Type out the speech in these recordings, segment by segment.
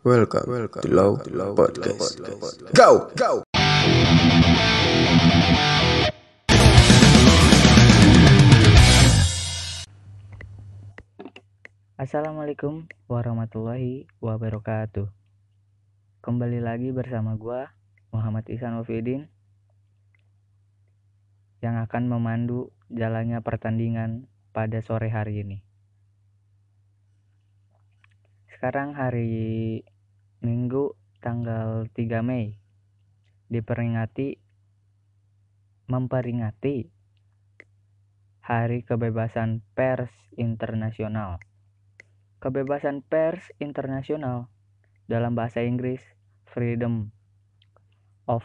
Welcome, Welcome to Low Podcast. Go, go. Assalamualaikum warahmatullahi wabarakatuh. Kembali lagi bersama gua Muhammad Ihsan Wafiuddin yang akan memandu jalannya pertandingan pada sore hari ini. Sekarang hari Minggu tanggal 3 Mei diperingati memperingati Hari Kebebasan Pers Internasional. Kebebasan pers internasional dalam bahasa Inggris freedom of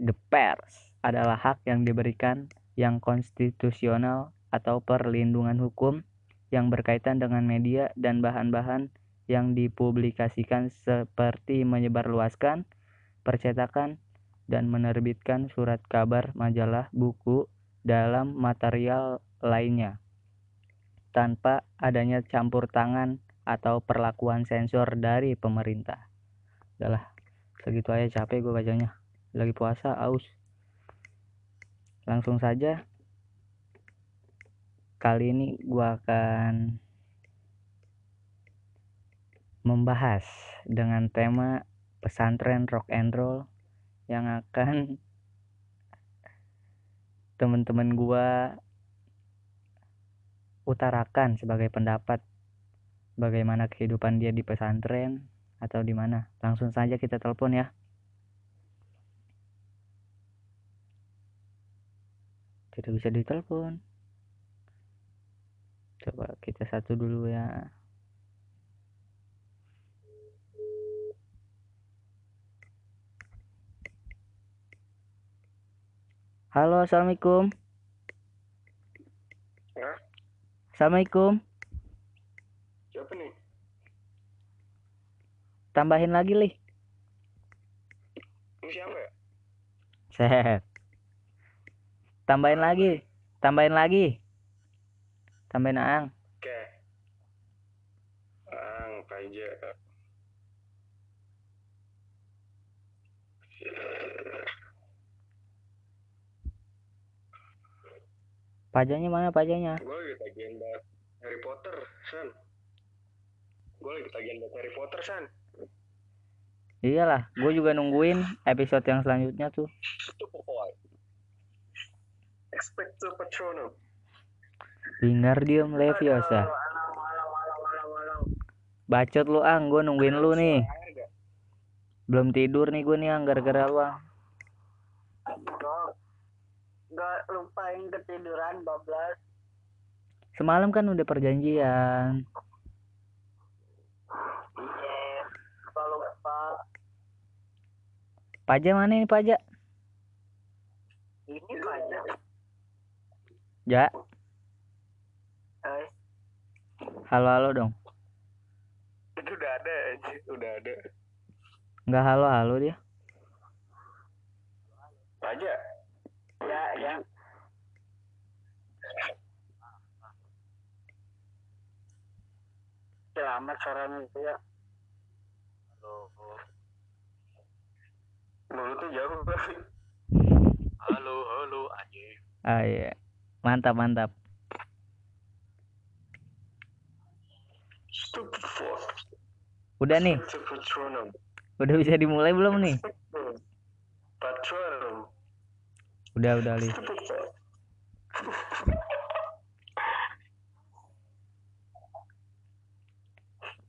the pers adalah hak yang diberikan yang konstitusional atau perlindungan hukum yang berkaitan dengan media dan bahan-bahan yang dipublikasikan seperti menyebarluaskan, percetakan, dan menerbitkan surat kabar, majalah, buku, dalam material lainnya tanpa adanya campur tangan atau perlakuan sensor dari pemerintah. Udahlah, segitu aja capek gue bacanya. Lagi puasa, aus. Langsung saja. Kali ini gue akan membahas dengan tema pesantren rock and roll yang akan teman-teman gue utarakan sebagai pendapat bagaimana kehidupan dia di pesantren atau di mana. Langsung saja kita telepon ya. Tidak bisa ditelepon. Coba kita satu dulu ya. Halo, assalamualaikum. Ya, Assalamualaikum. siapa nih? Tambahin lagi lih. Ini siapa ya? Set. Tambahin lagi. Tambahin lagi. Tambahin Aang. Oke. Ang, Paja. Pajanya mana pajanya? Gue lagi tagihan buat Harry Potter, San. Gue lagi tagihan buat Harry Potter, San. Iyalah, gue juga nungguin episode yang selanjutnya tuh. Boy. Expecto Patronum. Wingardium Leviosa. Bacot lu Ang, gue nungguin lu nih. Belum tidur nih gue nih Ang, gara-gara lu Ang. Gak lupain ketiduran bablas Semalam kan udah perjanjian. Iya Lupa lupa Paja mana ini Paja? Ini banyak Ja, Eh halo-halo dong. Itu udah ada aja, udah ada. Nggak halo-halo dia. Paja. Ya ya Selamat suaranya itu ya Mulutnya jauh. Halo, halo, anjing. Ah iya. Mantap, mantap. Stupid. Udah nih, udah bisa dimulai belum nih? Patronum. Udah, udah Li. Stupid fuck.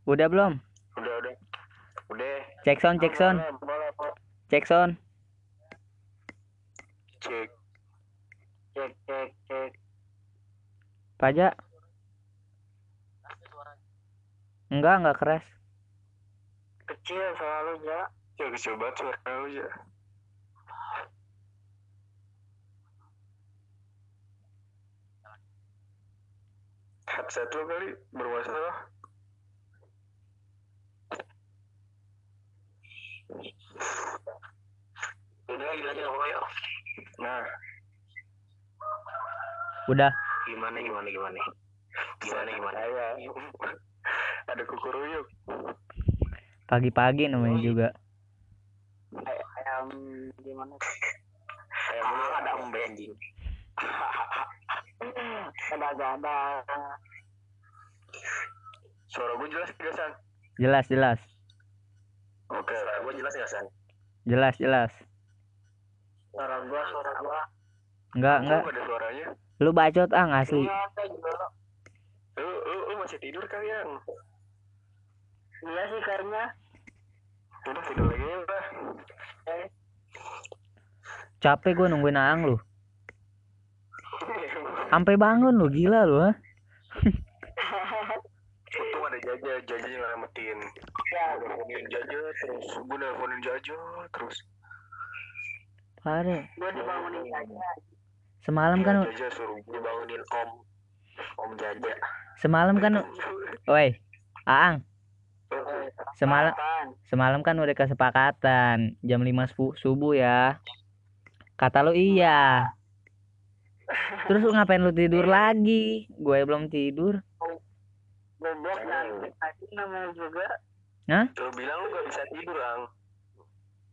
Udah belum? Udah, udah. Udah. Cek sound, cek sound, cek sound. Cek. Cek, cek, cek. Paja. Enggak, enggak keras. Kecil selalu ya. Ya kecil banget suara lu ya. Headset lu kali bermasalah. Udah lagi lagi ya. Nah, Udah. gimana gimana gimana? Gimana gimana ya? Ada kukuruyuk. pagi-pagi namanya juga Ay- ayam gimana Kayak ini ada embe anjing. kadang-kadang Suara gue jelas gak, San? jelas jelas Oke, gue jelas gak, San? jelas jelas. Suara gua suara gua. Enggak enggak nggak. ada suaranya? lu bacot ah asli. Iya ada juga Lu, lu, lu masih tidur kali ya? iya sih kayaknya Udah tidur lagi ya, udah. capek gue nungguin Aang lu. Sampai bangun lu gila lu ah. Untung ada Jaja, Jaja yang ngelemetin. ya Gue nelfonin Jaja terus, gue nelfonin Jaja terus. parah gua dibangunin aja semalam kan Jaja suruh gue bangunin Om. Om Jaja. semalam kan woi Aang. Semalam semalam kan udah kesepakatan jam 5 subuh, subuh ya. Kata lu iya. Terus lu ngapain lu tidur lagi? Gue belum tidur goblok nanti tadi namanya juga. Lu bilang lu gak bisa tidur, Ang.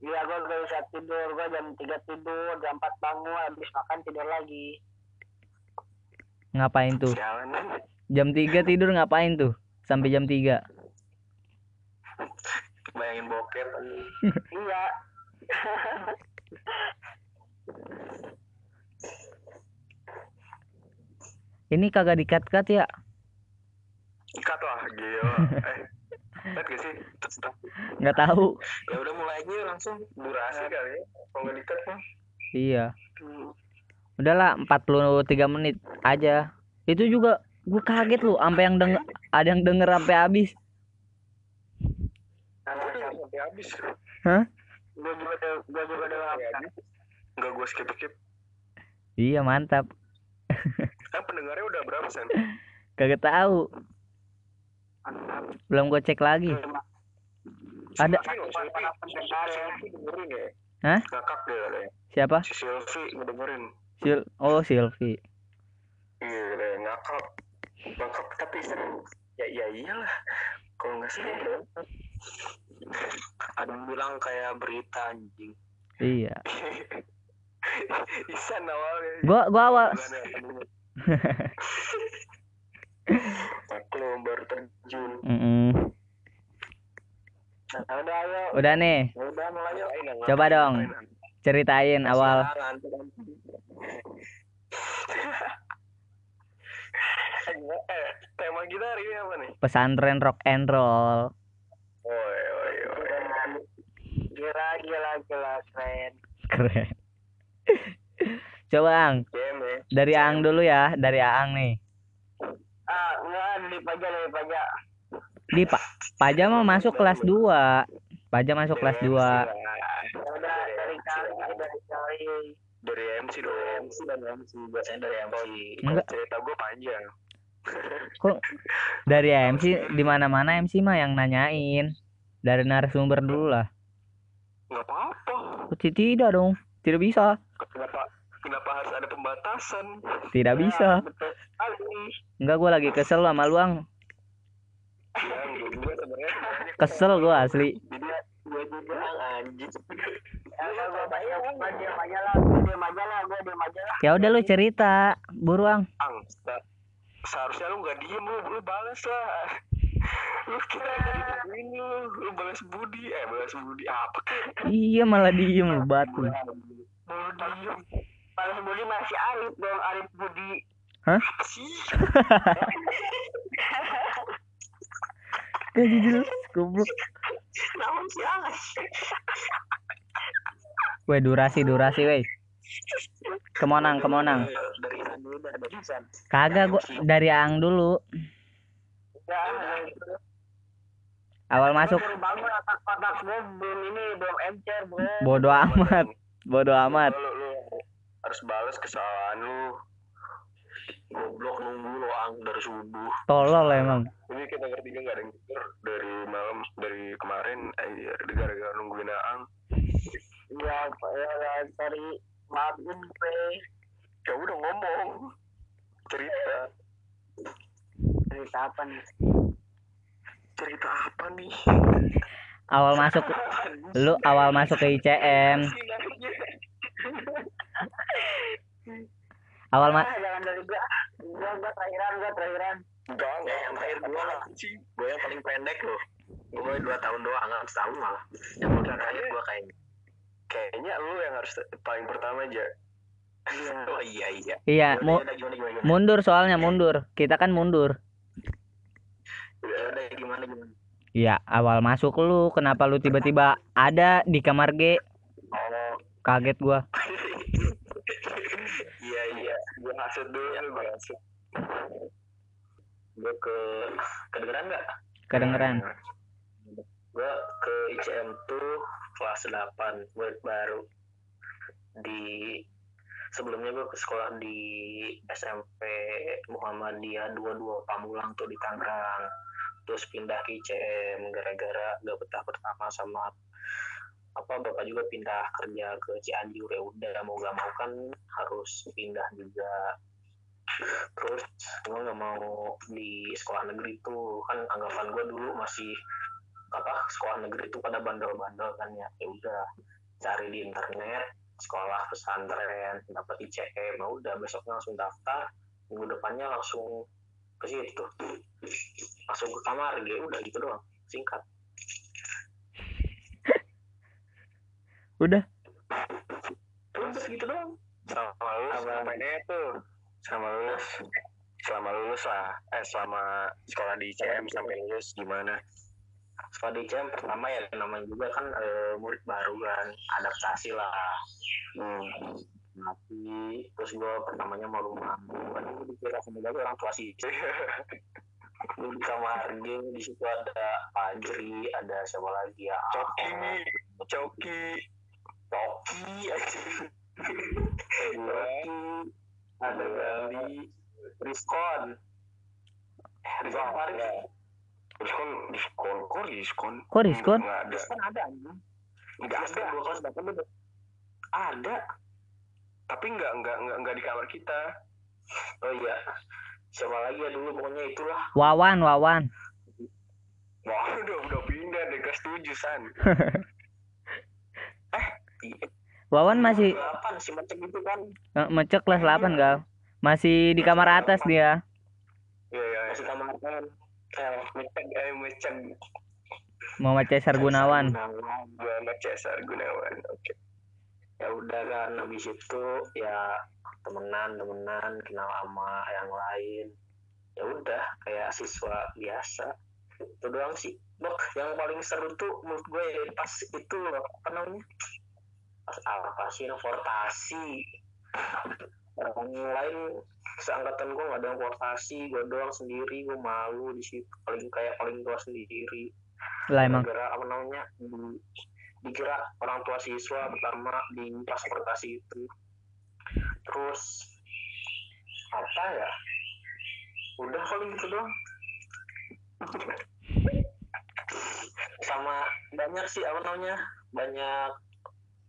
iya gua gak bisa tidur. Gua jam 3 tidur jam 4 bangun habis makan tidur lagi. Ngapain tuh? Jam 3 tidur ngapain tuh? Sampai jam 3 Bayangin boker. iya. Ini kagak dikat-kat ya Ikat lah, gila. eh, lihat gak sih? Nggak tahu Ya udah mulai aja langsung durasi kali ya. Kalau nggak dikat mah. iya udahlah 43 menit aja itu juga gue kaget lu sampai yang denger ada yang denger sampai habis sampai habis. gua juga udah gua juga udah Enggak gue skip skip. iya mantap Kan pendengarnya udah berapa sen? kagak tahu belum gue cek lagi Ada-. Hah? Siapa Si Silvi ngedengerin. Sil oh Silvi Iya, ngakak. Ngakak tapi seru. Ya iya iyalah. Kalau nggak seru. Ada yang bilang kayak berita anjing. iya Isan awalnya. gua gua awal Maklum baru terjun. Mm-mm. Nah, udah ayo udah nih Udah mulai yuk. Coba dong. ceritain awal Eh, tema kita hari ini apa nih? pesantren rock and roll Oi, oi, oi. gila gila gila keren keren coba Ang Game ya. dari Ang dulu ya dari Ang nih ah enggak lip aja lip aja di Pak Paja mau masuk kelas 2 Paja masuk kelas 2 ya udah dari kali dari kali Dari MC dong. MC dan MC. Biasanya dari MC. Enggak. Cerita gue panjang. kok dari MC di mana-mana MC mah yang nanyain dari narasumber dulu lah Nggak apa-apa. Ti- tidak dong tidak bisa Kenapa kenapa harus ada pembatasan? tidak bisa. betul sekali. Enggak gua lagi kesel sama lu Ang. Ya, gue sebenarnya. Kesel gua asli. Jadi gue juga anjing. ya ya udah lu cerita buruang Ang, se- seharusnya lu nggak diem lu, lu balas lah. Lu kira dari ini lu, lu balas budi, eh balas budi apa? Iya malah diem lu batu. Lu diem. Balas Budi masih Arif dong Arif Budi. Hah? Gak jelas goblok. Nama siapa? Weh durasi durasi weh. Kemonang kemonang. Dari dulu. Kagak gua dari Ang dulu. Ya Awal masuk. Baru bangun otak-otak gua belum ini belum encer bro bodo amat Bodo amat. Lu, lu harus balas kesalahan lu. Goblok nunggu lo ang dari subuh. Tolol emang Ini kita bertiga nggak ada yang tidur dari malam dari kemarin. Eh, gara-gara nungguin Aang. ya ya ya, sorry maafin gue Ya udah ngomong cerita. cerita apa nih Cerita apa nih? awal masuk lu awal masuk ke ICM awal ma Ah, jangan dari gua. Gua gua terakhiran, gua terakhiran. Enggak, enggak yang terakhir gua lah sih. Gua yang paling pendek loh. Gua dua tahun doang, nggak setahun malah. Yang udah terakhir gua kayaknya. Kayaknya lu yang harus paling pertama aja. oh iya iya. iya mu- yaudah, gimana gimana gimana. mundur soalnya mundur kita kan mundur Udah, udah gimana gimana. Iya, awal masuk lu, kenapa lu tiba-tiba ada di kamar G? Oh, Kaget gua. iya iya. Gua ngasut dulu, gua ngasut. Gua ke kedengeran nggak? Kedengeran. Gue ke ICM tuh kelas 8 murid baru di sebelumnya gue ke sekolah di SMP Muhammadiyah 22 Pamulang tuh di Tangerang terus pindah ke ICM gara-gara gak betah pertama sama apa bapak juga pindah kerja ke Cianjur? Ya udah mau gak mau kan harus pindah juga. Terus gue nggak mau di sekolah negeri tuh. Kan anggapan gue dulu masih apa sekolah negeri itu pada bandel-bandel kan ya. Ya udah cari di internet sekolah pesantren dapat ICM ya udah besoknya langsung daftar. Minggu depannya langsung ke situ. Langsung ke kamar. Ya udah gitu doang. Singkat Udah. udah gitu doang. Sama lulus. Ngapain aja tuh sama lulus. Selama lulus lah. Eh selama sekolah di ICM sampai lulus gimana? Sekolah di ICM pertama ya namanya juga kan eh, murid baru kan. Adaptasi lah. Hmm. mati terus gue pertamanya malu-malu kan gue dikira sama gue orang tua sih. Gue di kamar game di situ ada Fajri ada siapa lagi ya? Coki. Coki Coki aja ada Gali Riskon. Eh Riskon Faris Riskon Riskon kok Riskon? Kok Riskon? nggak ada. Riskon ada anjing nggak ada. delapan udah ada. Tapi nggak nggak nggak nggak di kamar kita. Oh iya. Siapa lagi ya dulu? Pokoknya itulah. Wawan, Wawan. Wah, udah udah pindah deh kelas tujuh san. iya. Wawan masih sih macam itu kan. eh, mecek kelas 8, Gal. Masih di kamar atas dia. Iya iya. Masih kamar kan. Eh, meceng, eh meceng. Muhammad Cesar Gunawan. Muhammad Cesar Gunawan. Oke. Ya udah kan habis itu ya temenan temenan kenal sama yang lain. Ya udah kayak siswa biasa. Itu doang sih. Dok, yang paling seru tuh menurut gue ya pas itu loh, apa namanya? Pas apa sih portasi. Orang lain seangkatan gue gak ada yang portasi, gue doang sendiri, gue malu di situ. Paling kayak paling tua sendiri. Lah emang gara apa namanya di, dikira orang tua siswa pertama di transportasi itu. Terus apa ya? Udah kali gitu doang. Sama banyak sih apa namanya banyak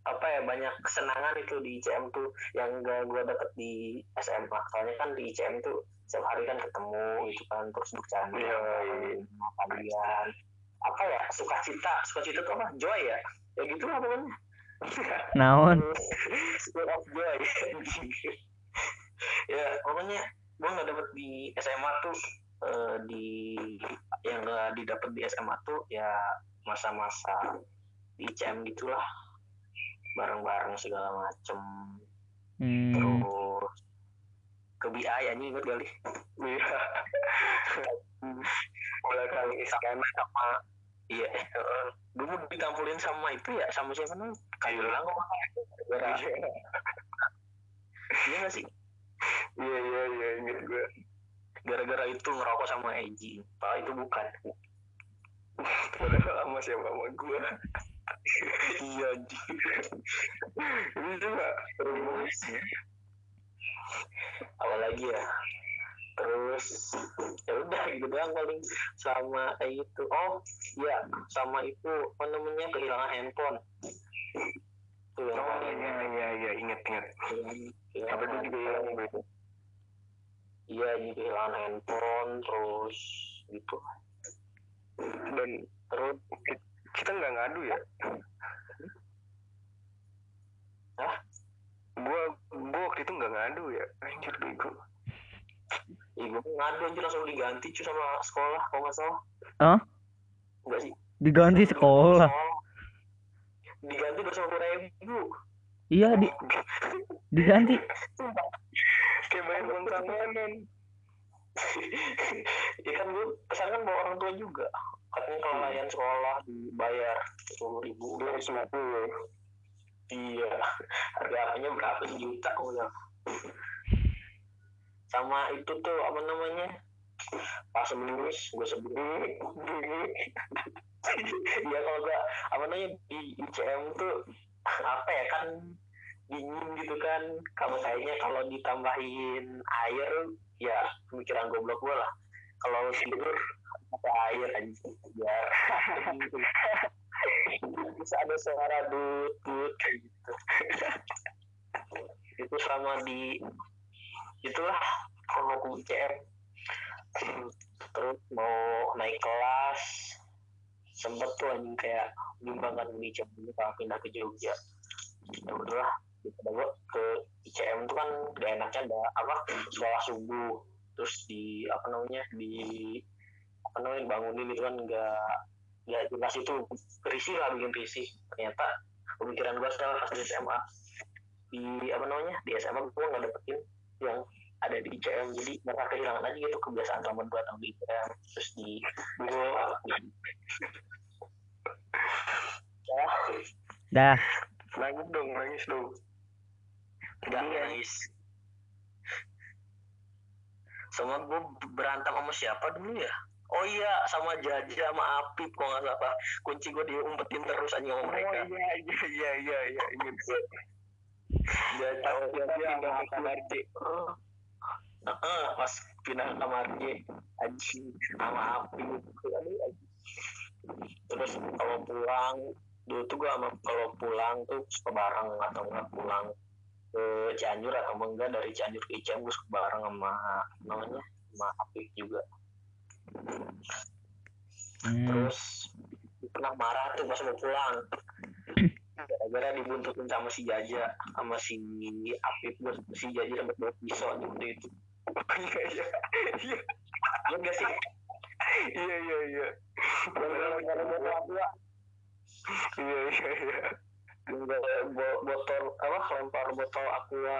apa ya banyak kesenangan itu di ICM tuh yang gak gue dapet di SMA soalnya kan di ICM tuh setiap hari kan ketemu gitu kan terus bercanda sama kalian apa ya sukacita sukacita tuh apa? Joy ya? Ya gitu lah pokoknya. Naon. Spirit of joy. Ya pokoknya gue nggak dapet di SMA tuh eh, di yang nggak didapat di SMA tuh ya masa-masa di ICM gitulah bareng-bareng segala macem. Hmm, terus ke BI anjing inget kali iya belakang iskana sama iya dulu ditampulin sama itu ya sama siapa nih kayu lang kok gara iya. Nggak sih? Iya iya iya inget gue gara-gara itu ngerokok sama Eji. Padahal itu bukan. Padahal sama siapa? Sama gue iya anjing ini juga terus apalagi ya terus ya udah gitu doang paling sama kayak gitu oh ya sama itu apa namanya kehilangan handphone tuh Oh paling iya iya iya inget inget. Apa itu juga hilang handphone. gitu. iya ini kehilangan handphone terus gitu Dan terus kita nggak ngadu ya Hah? gua gua waktu itu nggak ngadu ya anjir bego Ih, gue ngadu anjir langsung diganti cuy sama sekolah kalau nggak salah. Hah? Enggak sih. Diganti sekolah. Diganti dua puluh ribu. Iya di diganti. kayak main uang Iya kan gue kesan kan bawa orang tua juga. Katanya kalau layan sekolah dibayar sepuluh ribu. dua ratus lima puluh Iya. Harga apanya berapa gue bilang. Sama itu tuh apa namanya? Pas lulus gue sebut Iya kalau gak apa namanya di ICM tuh apa ya kan dingin gitu kan kalau kayaknya kalau ditambahin air ya pemikiran goblok gue lah. Kalau tidur pakai air aja biar. Bisa ada suara dut gitu. Itu sama di itulah kalau UCM terus mau naik kelas sempet tuh anjing kayak bimbang kan di kalau pindah ke Jogja. Ya udahlah daripada gua ke ICM tuh kan gak enaknya ada apa sekolah subuh. Terus di apa namanya di apa namanya bangunin itu kan nggak nggak jelas itu. Risih lah bikin risih. Ternyata pemikiran gua setelah pas di SMA di apa namanya di SMA gua nggak dapetin yang ada di ICM jadi mereka kehilangan aja gitu kebiasaan selama dua tahun di ICM terus di ya Dah. nangis dong nangis dong Enggak nangis. Sama gue berantem sama siapa dulu ya? Oh iya, sama Jaja sama Apip kok nggak salah. Kunci gue diumpetin terus aja sama mereka. iya iya iya iya iya inget gue Jaja, Jaja pindah ke kamar J. Heeh, pas pindah kamar J, anjing sama Apip. Terus kalau pulang, dulu tuh gue sama kalau pulang tuh suka bareng atau enggak pulang ke Cianjur atau enggak dari Cianjur ke suka bareng sama namanya sama Apik juga. Hmm. terus pernah marah tuh pas mau pulang. Gara-gara dibuntutin sama si Jaja sama si Apip gue si Jaja dapat bawa pisau gitu itu. Iya iya iya gak sih? Iya iya iya. Gara-gara tua. Iya iya iya Bo- botol apa lempar botol aqua.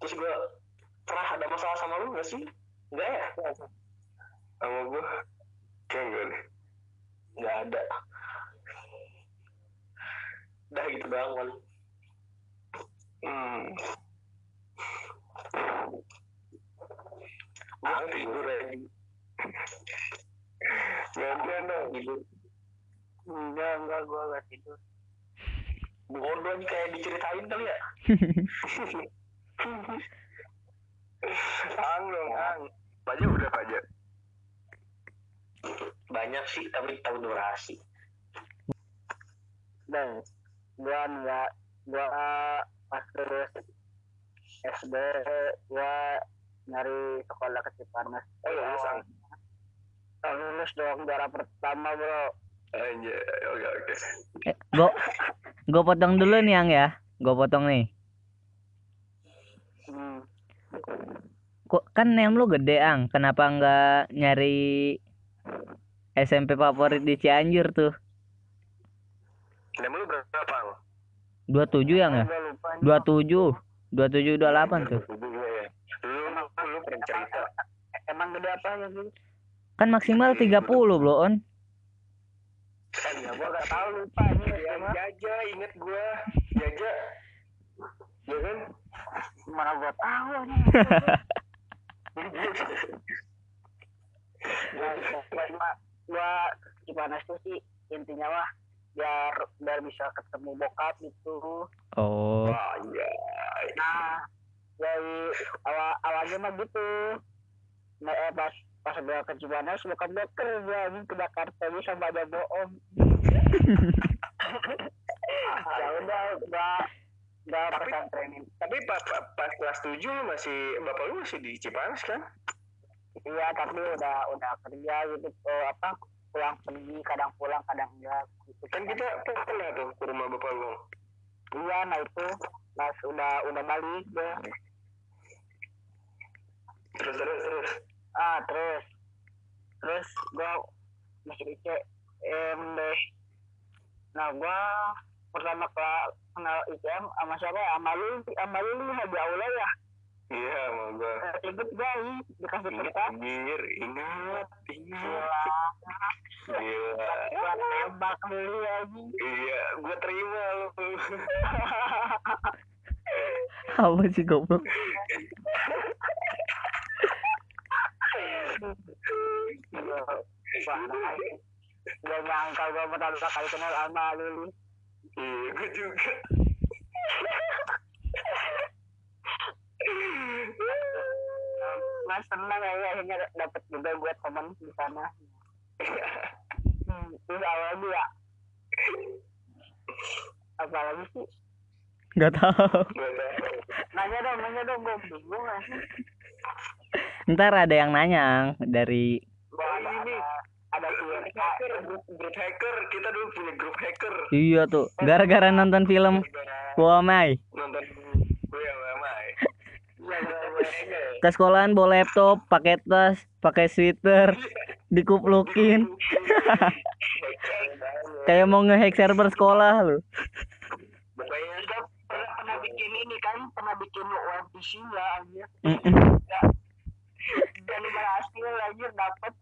Terus gue pernah ada masalah sama lu gak sih? Enggak ya? Sama gue kayak enggak deh nggak ada. Udah gitu doang man hmm. Ah tidur aja gantian dong tidur Enggak, enggak, gua gak tidur. bodoh aja kayak diceritain kali ya? Ang dong ang. Paja udah Paja banyak sih tapi tahu durasi. Dan gua enggak, gua pas lulus SD, gua nyari sekolah ke Cipanas. oh lulus ang Oh, lulus dong juara pertama bro. aja oke oke Eh, gua gua potong dulu nih yang ya. Gua potong nih. Hmm. Kok kan nem lu gede ang, kenapa nggak nyari SMP favorit di Cianjur tuh? Nama lu berapa ang 27 yang ya? Gua lupa. 27. 27 28 tuh. Iya ya lu lu pernah cerita Emang gede apa ya sih? Kan maksimal 30, Bro On. Ya gua gak tahu lupa ini emang Jaja inget gua Jaja ya kan mana gua tahu nih. Nah, gua, gua Cipanas tuh sih intinya mah biar biar bisa ketemu bokap gitu. Oh. wah iya Nah, dari awal awalnya mah gitu. Nah, eh, pas pas gua ke Cipanas bokap gua kerja nih ke Jakarta dia sama ada bohong. ya udah udah udah Tapi- pesantren ini. tapi pas pas kelas 7 lu masih bapak lu masih di Cipanas kan? Iya tapi udah udah kerja gitu oh, apa pulang pergi kadang pulang kadang enggak gitu. Kan kita pernah tuh ke rumah bapak lu. Iya nah itu pas udah udah balik deh terus terus terus ah terus terus gua masih ICM deh nah gua pertama kali kenal ICM sama siapa ya? Sama lu sama lu di aula ya? Iya mau gua. Eh, ikut gua ih, dikasih ingat kertas anjir ingat ingat. Gila. Gila. Gua tembak dulu lagi iya gua terima lu. Apa sih goblok Gak nyangka gue pertama kali kenal sama Lili iya gua juga Mas senang ya akhirnya dapet juga gue teman di sana hmm, Terus awalnya ya Apalagi sih nggak tahu. Gua tahu. Nanya dong, nanya dong, gue bingung ya ntar ada yang nanya dari ada, ini. ada, ada si hacker grup, grup hacker. Kita dulu punya grup hacker. Iya tuh gara-gara nonton film Wamai nonton ya Iya, ke sekolahan bawa laptop pakai tas pakai sweater dikuplukin kayak mau ngehack server sekolah lu. Pernah, bikin ini kan, pernah bikin OMPC ya aja. Dan berhasil aja dapet.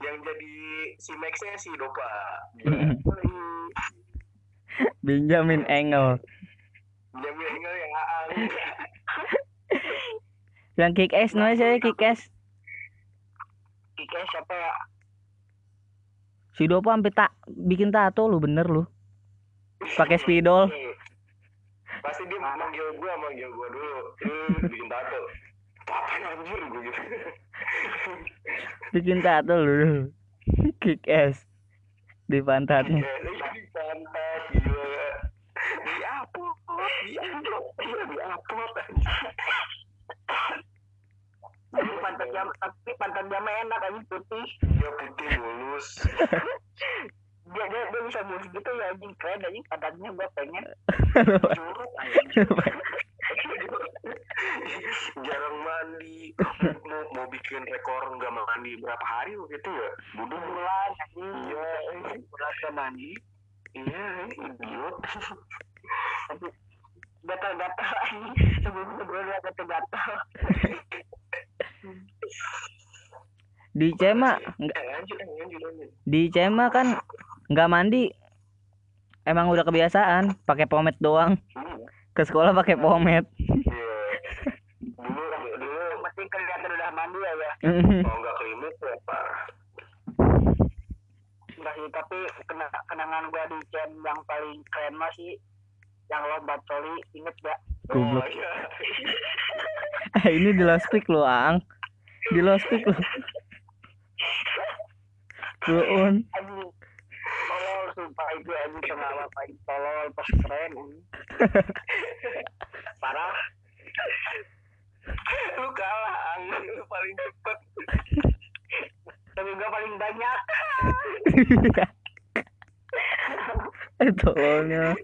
Yang jadi si Maxnya si Dopa. Benjamin Engel. Jamil tinggal yang Aang yang kick ass namanya saya kick ass? Kike siapa ya? si Dopa sampai tak bikin tato lu bener lu. Pakai spidol. Pasti dia manggil gue manggil gue dulu. Lu bikin tato apaan anjir gue gitu. Bikin tato lu kick ass. Di pantatnya Ya, jadi pantat gila. Di upload di upload. Iya di upload Tapi pantat jam, tapi pantat jam enak aja putih. dia putih mulus. Dia dia, dia bisa mulus gitu ya anjing. Keren anjing pantatnya gue pengen. curut anjir jarang mandi mau bikin rekor nggak mandi berapa hari waktu itu ya? Bodoh Bulan iya. Bulan ke mandi. iya idiot. Tapi gatal-gatal anjing. Sebelum sebelum dia gatal-gatal. di Cema nggak- eh eh, di Cema kan nggak mandi. Emang udah kebiasaan pakai pomade doang. Hmm, ke sekolah pakai pomade iya dulu dulu Yang penting mandi ya. Ya. mau nggak klinik ya parah Enggak sih, tapi kena, kenangan gua di camp yang paling keren mah sih yang lomba coli inget gak? Goblok. oh iya. Eh ini di loudspeak lu ang. Di loudspeak lu Buun. Anjing tolol sumpah itu anjing tengah apa tolol pas keren parah lu kalah ang lu paling cepet. Tapi gua paling banyak. Eh tolongnya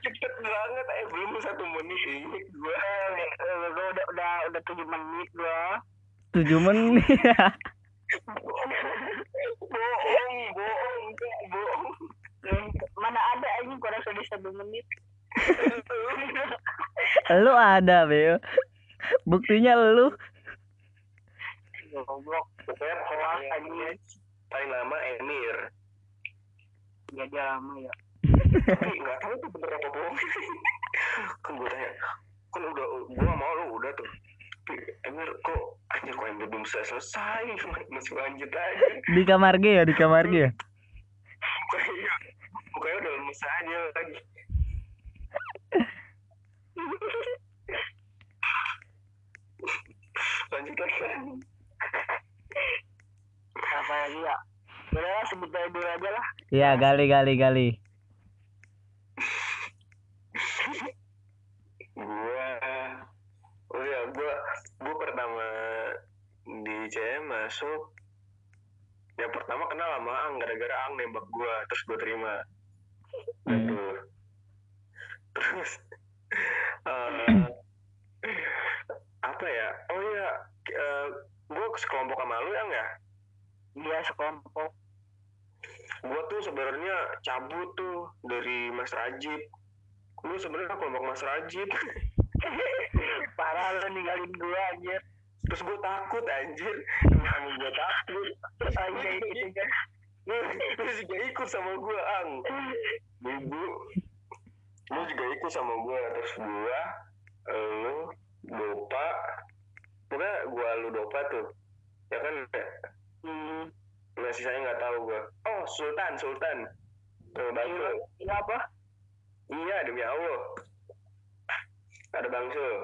cepet banget eh belum satu menit inget gua. Gua udah udah udah tujuh menit gua. Tujuh menit. Bohong bohong bohong. Mana ada anjing kurang sudah satu menit lu ada Beo. Buktinya lu. Goblok. Pokoknya kelas paling lama Emir. Ya dia lama ya. Tapi nggak tahu tuh bener apa bohong kan gue tanya kan udah gue mau lu udah tuh. Emir kok aja kok Emir belum selesai? Selesai masih lanjut aja. Di kamar G ya di kamar G ya pokoknya pokoknya udah lemes aja lagi lanjut lagi apa lagi ya udah lah sebut aja dulu aja lah iya gali gali gali gua oh ya gua gua pertama ICM masuk yang pertama kenal sama Ang gara-gara Ang nembak gua terus gua terima Hmm. Gitu. terus eh, apa ya oh ya eh, gua sekelompok sama lu yang ya Dia sekelompok. gua tuh sebenarnya cabut tuh dari Mas Rajib lu sebenarnya kelompok Mas Rajib Parah lu ninggalin gua anjir. terus gue takut anjir. Emang gue takut. Anjir gitu kan. terus juga ikut sama gue ang. Ibu lu juga ikut sama gue terus gue lu dopa. Pokoknya gue lu dopa tuh? Ya kan? Hmm. nah sisanya nggak tahu gue oh Sultan Sultan tuh Bangsul Ini apa? iya demi Allah ada Bangsul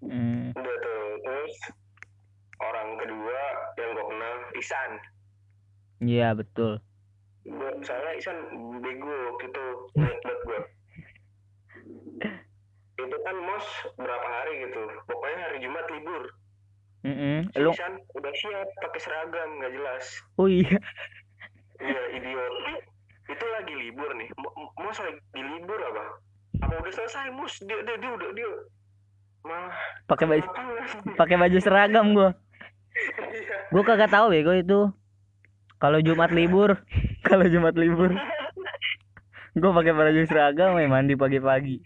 Hmm. udah tuh terus orang kedua yang gue kenal Isan Iya betul. gue soalnya Isan bego gitu banget gue itu kan mos berapa hari gitu pokoknya hari Jumat libur Mm-mm. si Lu Isan udah siap pakai seragam nggak jelas oh iya. iya idiot itu lagi libur nih Mo- mos lagi libur apa apa udah selesai mos dia dia, dia udah dia malah Pakai baju pakai baju seragam gua. iya Gua kagak tahu bego itu. Kalau Jumat libur, kalau Jumat libur. Gua pakai baju seragam ya mandi pagi-pagi.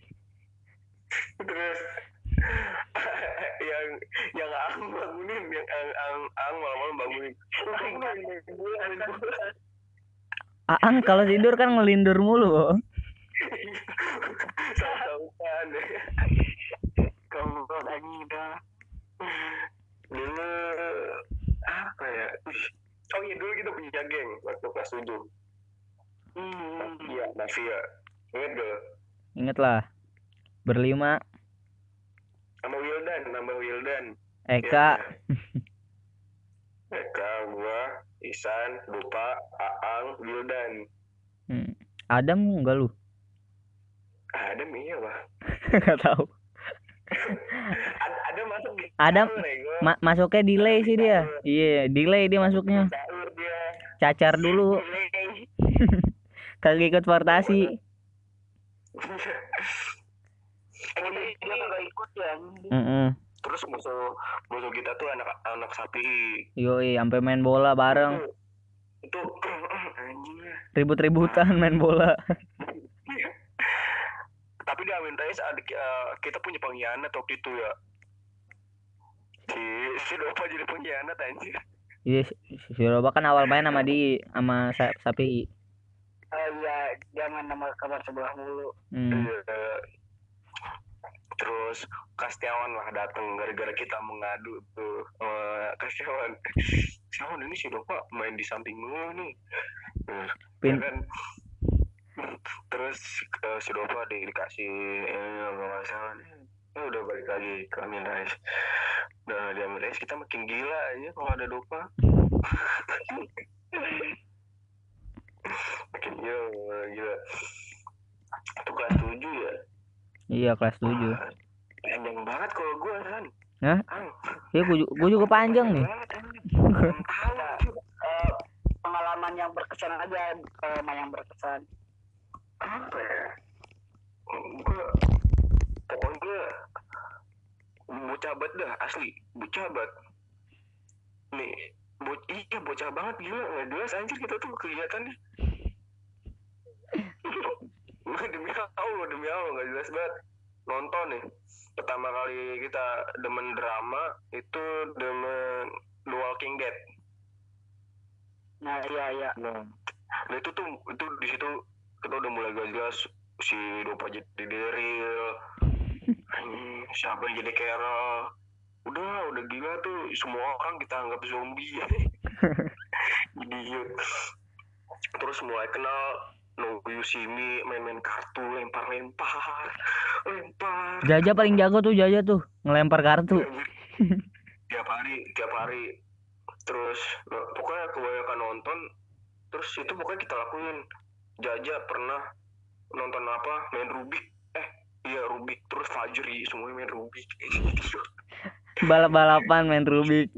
terus yang yang ang bangunin yang ang ang ang malam-malam bangunin Aang kalau tidur kan ngelindur mulu. Sautan Kalau anjing udah. dulu apa ya Ih, oh iya dulu kita punya geng kelas tujuh Hmm. iya mafia inget gak Ingat lah. Berlima sama Wildan nama Wildan Eka, Ya. Eka gua Isan Lupa Aang Wildan hmm. Adam enggak lu? ada iya lah Enggak tahu. ada, masuk Adam Nego. ma- masuknya delay sih dia. Iya, delay dia masuknya. Cacar dulu, kagak ikut portasi. Dia kagak ikut terus musuh musuh kita tuh anak anak sapi. Yoi, sampai main bola bareng, itu ribut-ributan main bola. tapi di Amin Rais ada eh, kita punya pengkhianat waktu itu ya. Si si Dopa jadi pengkhianat anjir Iya, si si Roba kan awal main sama di sama Sa- Sapi. Ah, iya, jangan nama kabar sebelah mulu. Hmm. Eh, terus Kastiawan lah datang gara-gara kita mengadu tuh sama Kastiawan Kastiawan ini si Dopa main di samping lu nih Terus, Pin- ya kan terus eh, si Dopa di, dikasih eh, apa masalah ya udah balik lagi ke Amin Rais. Nah di Amin Rais kita makin gila aja kalau ada Dopa makin gila gila. Itu kelas 7 ya? Iya, kelas 7. Wah, panjang banget kalau gue kan Hah? Ang, Ya gua, ju- gua juga panjang nih. tahu Eh, pengalaman yang berkesan aja, pengalaman yang berkesan. apa ya? Gue pokoknya bocah banget dah asli. Bocah banget. Nih bo iya bocah banget gila. Nggak jelas anjir kita tuh kegiatannya demi Allah demi Allah nggak jelas banget. Nonton nih pertama kali kita demen drama itu demen The Walking Dead. Nah, iya, iya. Nah, itu tuh itu di situ kita udah mulai gak jelas si Dopa jadi Daryl, anjing, siapa yang jadi Carol. Udah, udah gila tuh semua orang kita anggap zombie. Idiot. Terus mulai kenal See Me, main-main kartu, lempar-lempar, lempar. Jaja paling jago tuh Jaja tuh, ngelempar kartu. tiap hari tiap hari terus nah, pokoknya kebanyakan nonton terus itu pokoknya kita lakuin Jaja pernah nonton apa main Rubik eh iya Rubik. Terus Fajri semuanya main Rubik. Balap-balapan main Rubik.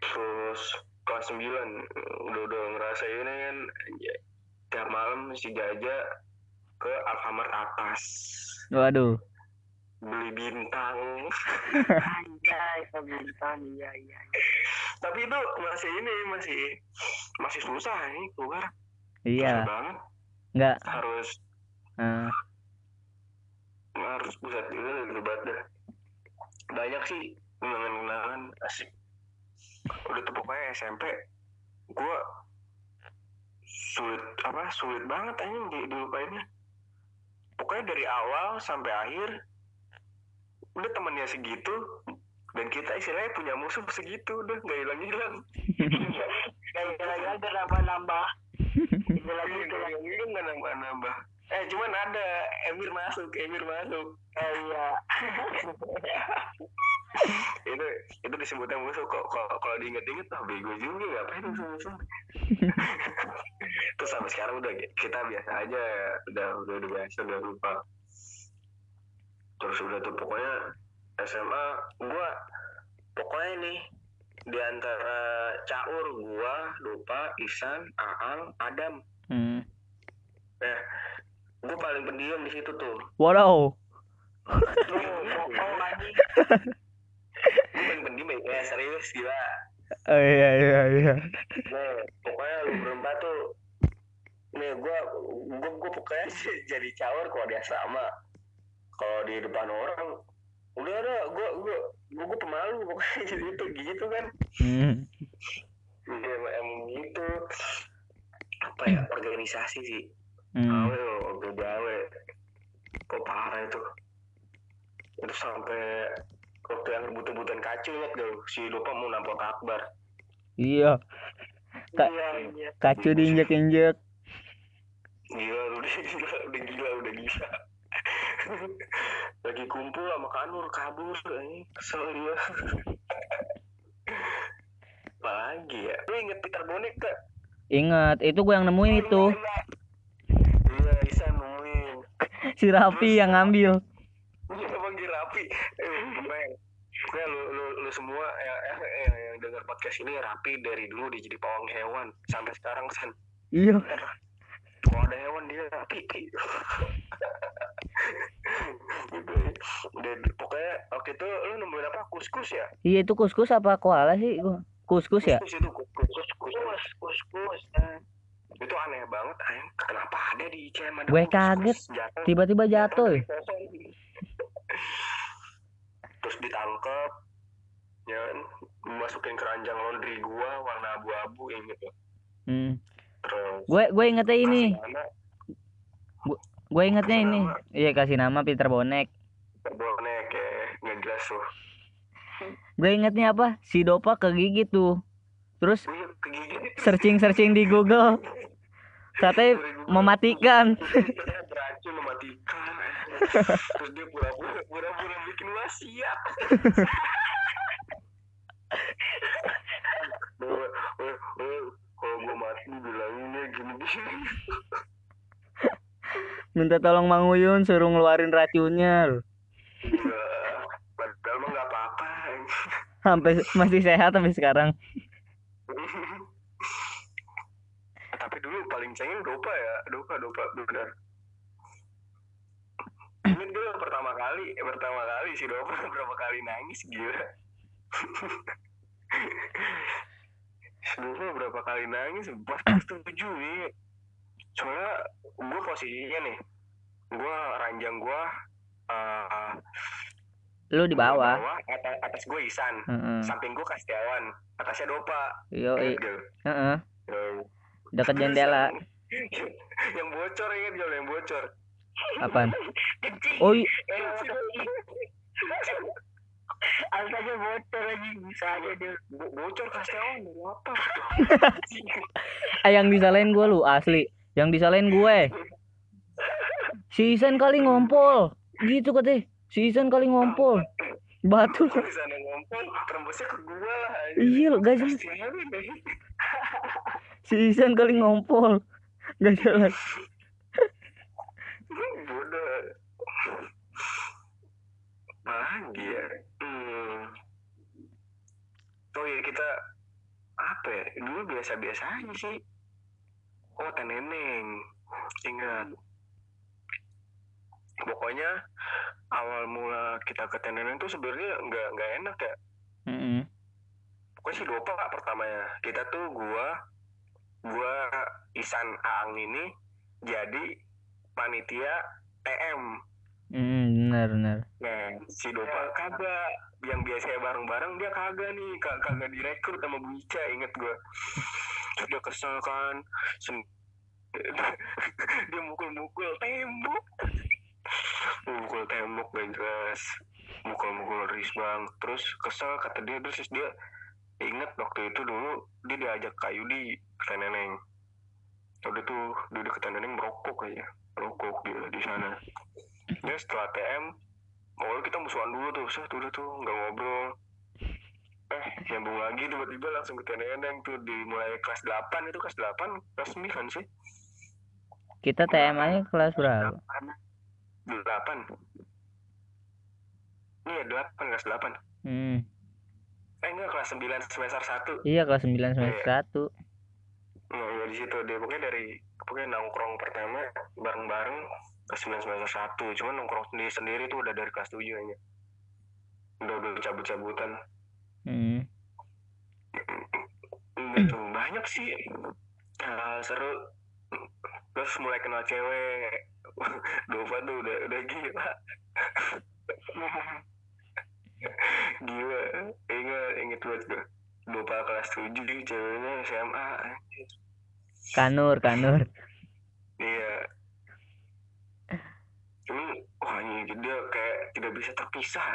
Terus kelas 9 udah udah ngerasain kan ya, tiap malam si Jaja ke Alfamart atas. Waduh. Beli bintang. Anjay, pembintan iya iya. tapi itu masih ini masih masih susah nih keluar. Iya. Banget. Nggak. Harus eh, harus pusat juga lebat dah banyak sih kenangan-kenangan asik udah tuh pokoknya SMP gua sulit apa sulit banget aja di dilupainnya pokoknya dari awal sampai akhir udah temennya segitu dan kita istilahnya punya musuh segitu udah nggak hilang hilang Kayak lagi ada nambah-nambah. Itu lagi lagi. nggak nambah nambah eh cuman ada Emir masuk Emir masuk. Eh, iya. itu itu disebutnya musuh. Kok kalau kalau diinget-inget ah bego juga ngapain musuh-musuh terus sampai sekarang udah kita biasa aja udah udah udah biasa udah lupa. Terus udah tuh pokoknya SMA gua pokoknya nih di antara Caur gua lupa Isan Aang Adam. Hmm. eh gua paling pendiam di situ tuh. Anjing. gua paling pendiam ya? Serius gila. Oh, iya iya iya. Nih, pokoknya lu berempat tuh nih gua gua gua pokoknya jadi caur kalau dia sama. Kalau di depan orang udah ada gua gua gua, gua pemalu pokoknya jadi itu gitu kan. Hmm. Iya, emang gitu. Apa ya organisasi sih Hmm. awe loh awe kok parah itu itu sampai waktu yang rebut-rebutan kacu ingat gak si lupa mau nampol akbar iya Kak- Iya, iya. kacu diinjek-injek Gila lu udah gila, udah gila, udah gila. Lagi kumpul sama Kanur kabur ini kesel dia. Apalagi ya? Lu inget Peter Bonek gak? ingat itu gue yang nemuin itu Isan nemuin. si Raffi yang ngambil Iya, panggil rapi. Eh, pokoknya lu, lu, lu semua yang, yang, yang, yang dengar podcast ini rapi dari dulu dia jadi pawang hewan sampai sekarang San. iya Kalau ada hewan dia rapi. Dan pokoknya waktu itu lu nemuin apa? Kuskus ya? iya itu kuskus apa koala sih kuskus ya Kuskus itu kuskus kuskus kuskus. Kus, kus, kus. Eh, Itu aneh banget, ayang. Kenapa ada di ICM ada Gue kaget. tiba-tiba jatuh ya Terus ditangkep, ya? Masukin keranjang laundry gua warna abu-abu ya. hmm. Terus gue gue ingetnya ini gue ingetnya ini nama. iya kasih nama Peter Bonek bonek ya, nggak jelas tuh. gue ingetnya apa si Dopa kegigit tuh terus kegigit. searching searching di Google katanya mematikan beracun mematikan. Terus dia pura-pura pura-pura bikin wasiat. Kalau gue mati bilanginnya gini-gini. minta tolong Mang Uyun suruh ngeluarin racunnya Iya, padahal mah nggak apa-apa. sampai masih sehat sampai sekarang dulu paling cengeng Dopa ya, Dopa, Dopa, benar. Ini dulu pertama kali, eh, pertama kali si Dopa berapa kali nangis gila. Dopa berapa kali nangis, pas tujuh nih. Soalnya gue posisinya nih, gue ranjang gue eh lu di bawah atas, atas gue Isan, Heeh. samping gue Kastiawan, atasnya Dopa. yo gak? heeh Yang- dekat jendela. yang bocor ingat gak yang bocor? Apaan? Oh i- Asalnya bocor. Lagi. Bisa aja dia. Bo- bocor dari apa ah, yang disalahin gue lu asli. Yang disalahin gue si Isan kali ngompol. Gitu katanya si Isan kali ngompol. Batu. Ada ngompol tembusnya ke gua lah iya lo gak jelas. Si Isan kali ngompol. Gak jelas. Bodoh lagi ya? Hmm. kita apa ya? Dulu biasa-biasa aja sih. Oh teneneng. Ingat. Pokoknya awal mula kita ke teneneng tuh sebenarnya nggak nggak enak ya. Mm-mm. pokoknya sih lupa pertamanya. Kita tuh gua gua Isan Aang ini jadi panitia TM Mm, benar benar. Nah si Dopa kagak. Yang biasanya bareng-bareng dia kagak nih. Kag- kagak direkrut sama Bu Ica inget gua. Sudah kesel kan. Sen- dia mukul-mukul tembok. Mukul tembok gak jelas. Mukul-mukul Risbang terus kesel kata dia. Terus dia inget waktu itu dulu dia diajak kayu di Neneng. Udah tuh dia ke Neneng merokok aja merokok dia di sana. Dia setelah TM awalnya kita musuhan dulu tuh. Set udah tuh nggak ngobrol. Eh nyambung lagi tiba-tiba langsung ke Neneng tuh. Dimulai kelas 8 itu kelas 8 kelas 9 sih? Kita TM aja kelas berapa? 8 iya 8 kelas 8 hmm. Eh enggak kelas 9 semester 1 iya kelas 9 semester 1 Nah, ya di situ dia. Pokoknya dari pokoknya nongkrong pertama bareng-bareng kelas 9 semester 1 cuman nongkrong sendiri sendiri tuh udah dari kelas 7 aja. Udah udah cabut-cabutan. Hmm. gitu banyak sih. Hal seru. Terus mulai kenal cewek. Dova tuh udah udah gila gila ingat inget banget gue Dova kelas 7 nih ceweknya SMA kanur kanur Iya. Cuman, wah ini dia kayak tidak bisa terpisah.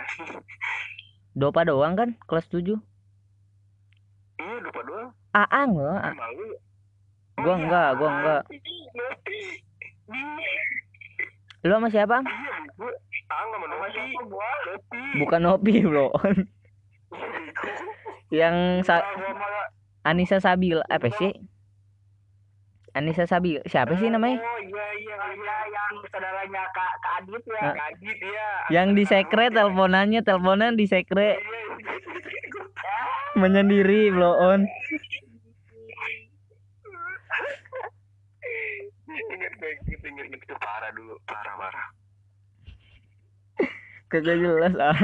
Dopa doang kan kelas 7 iya, lupa doang. Aang loh A- Malu. Gua enggak, gua enggak. Nopi. lu sama siapa? Iya, Ah, Nopi. Bukan Nopi bro yang sa Anissa Sabil apa sih Anissa Sabil siapa sih namanya Oh, iya, iya, iya. yang saudaranya Kak Kak Adit ya. Nah. Kajit, iya. yang di sekre teleponannya teleponan di sekre Iya, iya. menyendiri blow on Ingat gue, inget, inget, inget. Itu parah dulu. Parah, parah. Kagak jelas ah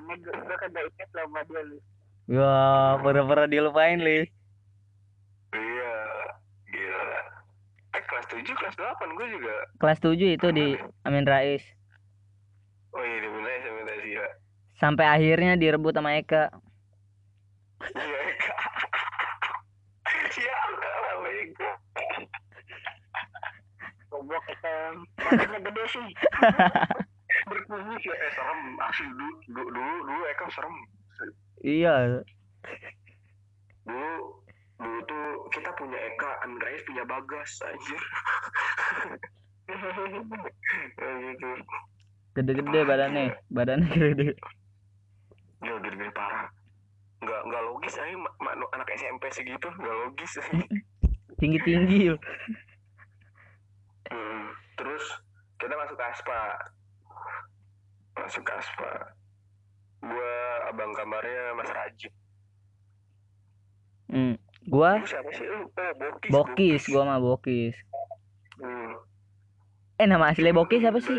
gue gue kagak inget loh sama dia lu. wah pernah-pernah dilupain li Iya. Gila. Eh, kelas 7, kelas 8 gue juga. kelas 7 itu di Amin Rais Oh iya, dimulai sama Tasya. sampai akhirnya direbut sama Eka Iya, Eka. Iya, Eka. Goblok kita. Makanya gede sih. Berkumis ya, eh serem. Asli dulu, dulu, dulu, Eka serem. iya Dulu, dulu tuh kita punya Eka, Rais punya Bagas, anjir. Gitu. gede-gede badannya badannya gede Ya, gede-gede parah. Nggak, nggak logis aja ma- anak SMP segitu, nggak logis. tinggi-tinggi Hmm, Terus kita masuk ke Aspa. Masuk Aspa. Gua abang kamarnya Mas Rajib. hmm. gua Lu siapa sih? Lu? Oh, Bokis. Bokis gua mah Bokis Hmm. eh nama asli Bokis siapa sih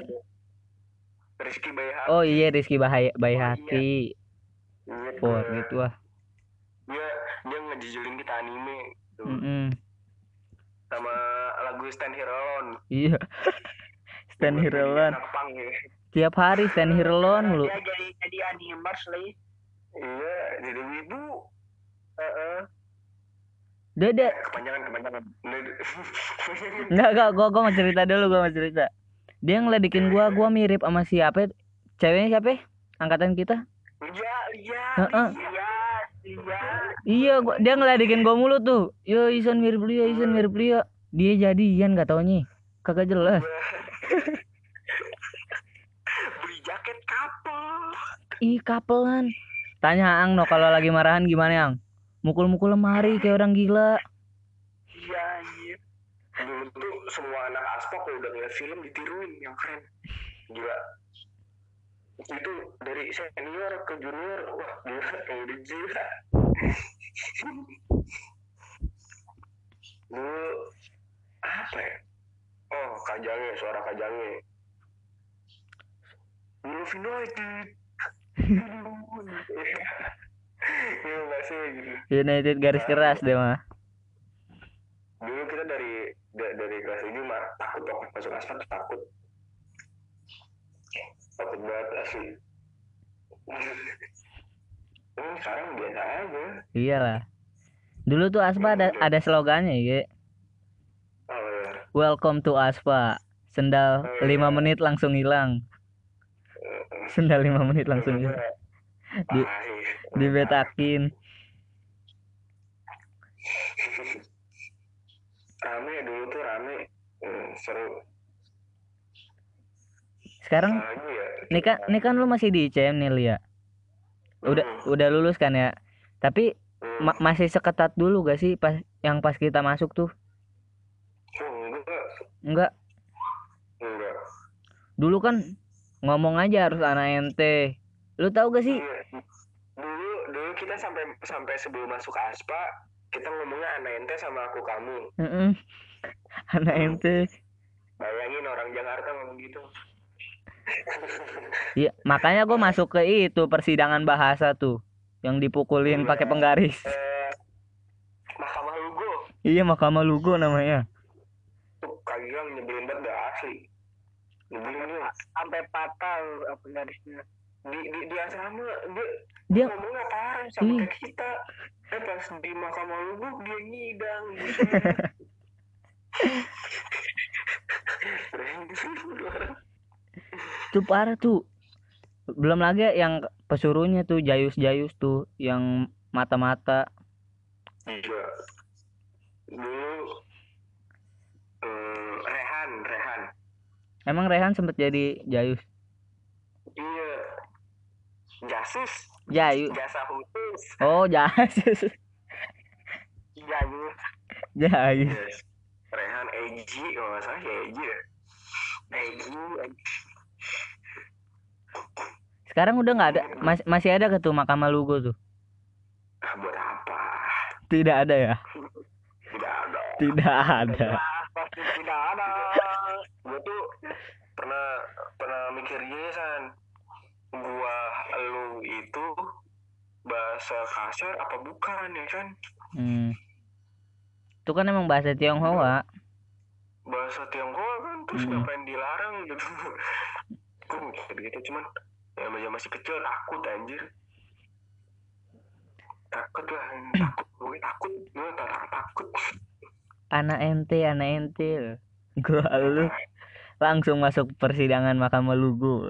Rizky Bayhaki. oh iya Rizky Bahaya Bayhaki Iya, wah gua. gitu ah Dia dia ngejujulin kita anime tuh. Mm-mm. sama lagu Stand Here Alone. iya Stan Buat Hirelon anak punk ya. tiap hari Stan Hirelon mulu Dia jadi jadi animers lagi. Iya, jadi wibu. Heeh. dia dia Kepanjangan kepanjangan. Enggak, enggak, gua gua mau cerita dulu, gua mau cerita. Dia ngeledekin gua, gua mirip sama siapa? Ceweknya siapa? Angkatan kita? Iya, iya. Heeh. Iya. Iya. Iya, gua, dia ngeledekin gua mulu tuh. Yo, Isan mirip lu ya, Isan mirip lu ya. Dia jadian gak taunya. Kagak jelas. Beli jaket kapal. Ih, kapelan. Tanya Ang no kalau lagi marahan gimana, Ang? Mukul-mukul lemari kayak orang gila. Iya, iya. Dulu tuh semua anak aspek kalau udah ngeliat film ditiruin yang keren. Gila. itu dari senior ke junior wah gila udah gila dulu apa ya oh kajange suara kajange dulu United Iya masih gitu. United garis keras deh mah Dulu kita dari da- dari kelas ini mah takut banget masuk tuh takut. Takut banget asli. Hmm, sekarang biasa aja. iyalah dulu tuh Aspa ada ada slogannya ya. Welcome to Aspa sendal 5 menit langsung hilang sendal 5 menit langsung hilang Di- Pahit. dibetakin rame dulu tuh rame. Hmm, seru. sekarang ya. nih kan nih kan lu masih di ICM nih Lia udah udah lulus kan ya tapi Hmm. ma- masih seketat dulu gak sih pas yang pas kita masuk tuh Oh, enggak. enggak dulu kan ngomong aja harus anak ente lu tahu gak sih Iya. Dulu dulu kita sampai sampai sebelum masuk aspa kita ngomongnya anak ente sama aku kamu. Heeh. anak ente Bayangin orang Jakarta ngomong gitu. Iya, makanya gue masuk ke itu persidangan bahasa tuh yang dipukulin pakai penggaris. Eh, Mahkamah Lugo Iya, Mahkamah Lugo namanya. Kagilang nyebelin banget dah asli. Nyebelin dia. sampai patah apa garisnya Di di di asrama dia Dia ngomongnya parah sama Iya. kayak kita. Eh pas di Mahkamah Lugo dia ngidang. Tuh parah tuh. Belum lagi yang pesuruhnya tuh Jayus-Jayus tuh yang mata-mata. Iya. Dulu eh, Rehan, Rehan. Emang Rehan sempet jadi Jayus. Iya. Jasus, Jayus. jasa khusus. Oh, Jayus. jayus Jayus. Yes. Rehan Eji, kalau nggak salah ya Eji ya. Eji, Sekarang udah nggak ada, mas- masih ada ke tuh Mahkamah Lugo tuh. ah, buat apa? Tidak ada ya? Tidak ada. Tidak ada. pasti tidak ada Gue tuh pernah pernah mikir gini san. Gua lu itu bahasa kasar apa bukan ya kan? Hmm. Itu kan emang bahasa Tionghoa. Bahasa Tionghoa kan terus Hmm. ngapain dilarang gitu. Gue mikir gitu cuman ya masih masih kecil takut anjir. Takut lah, takut. Gue takut, gue tak takut. Anak ente, anak ente. Gua lu langsung masuk persidangan Mahkamah Lugo.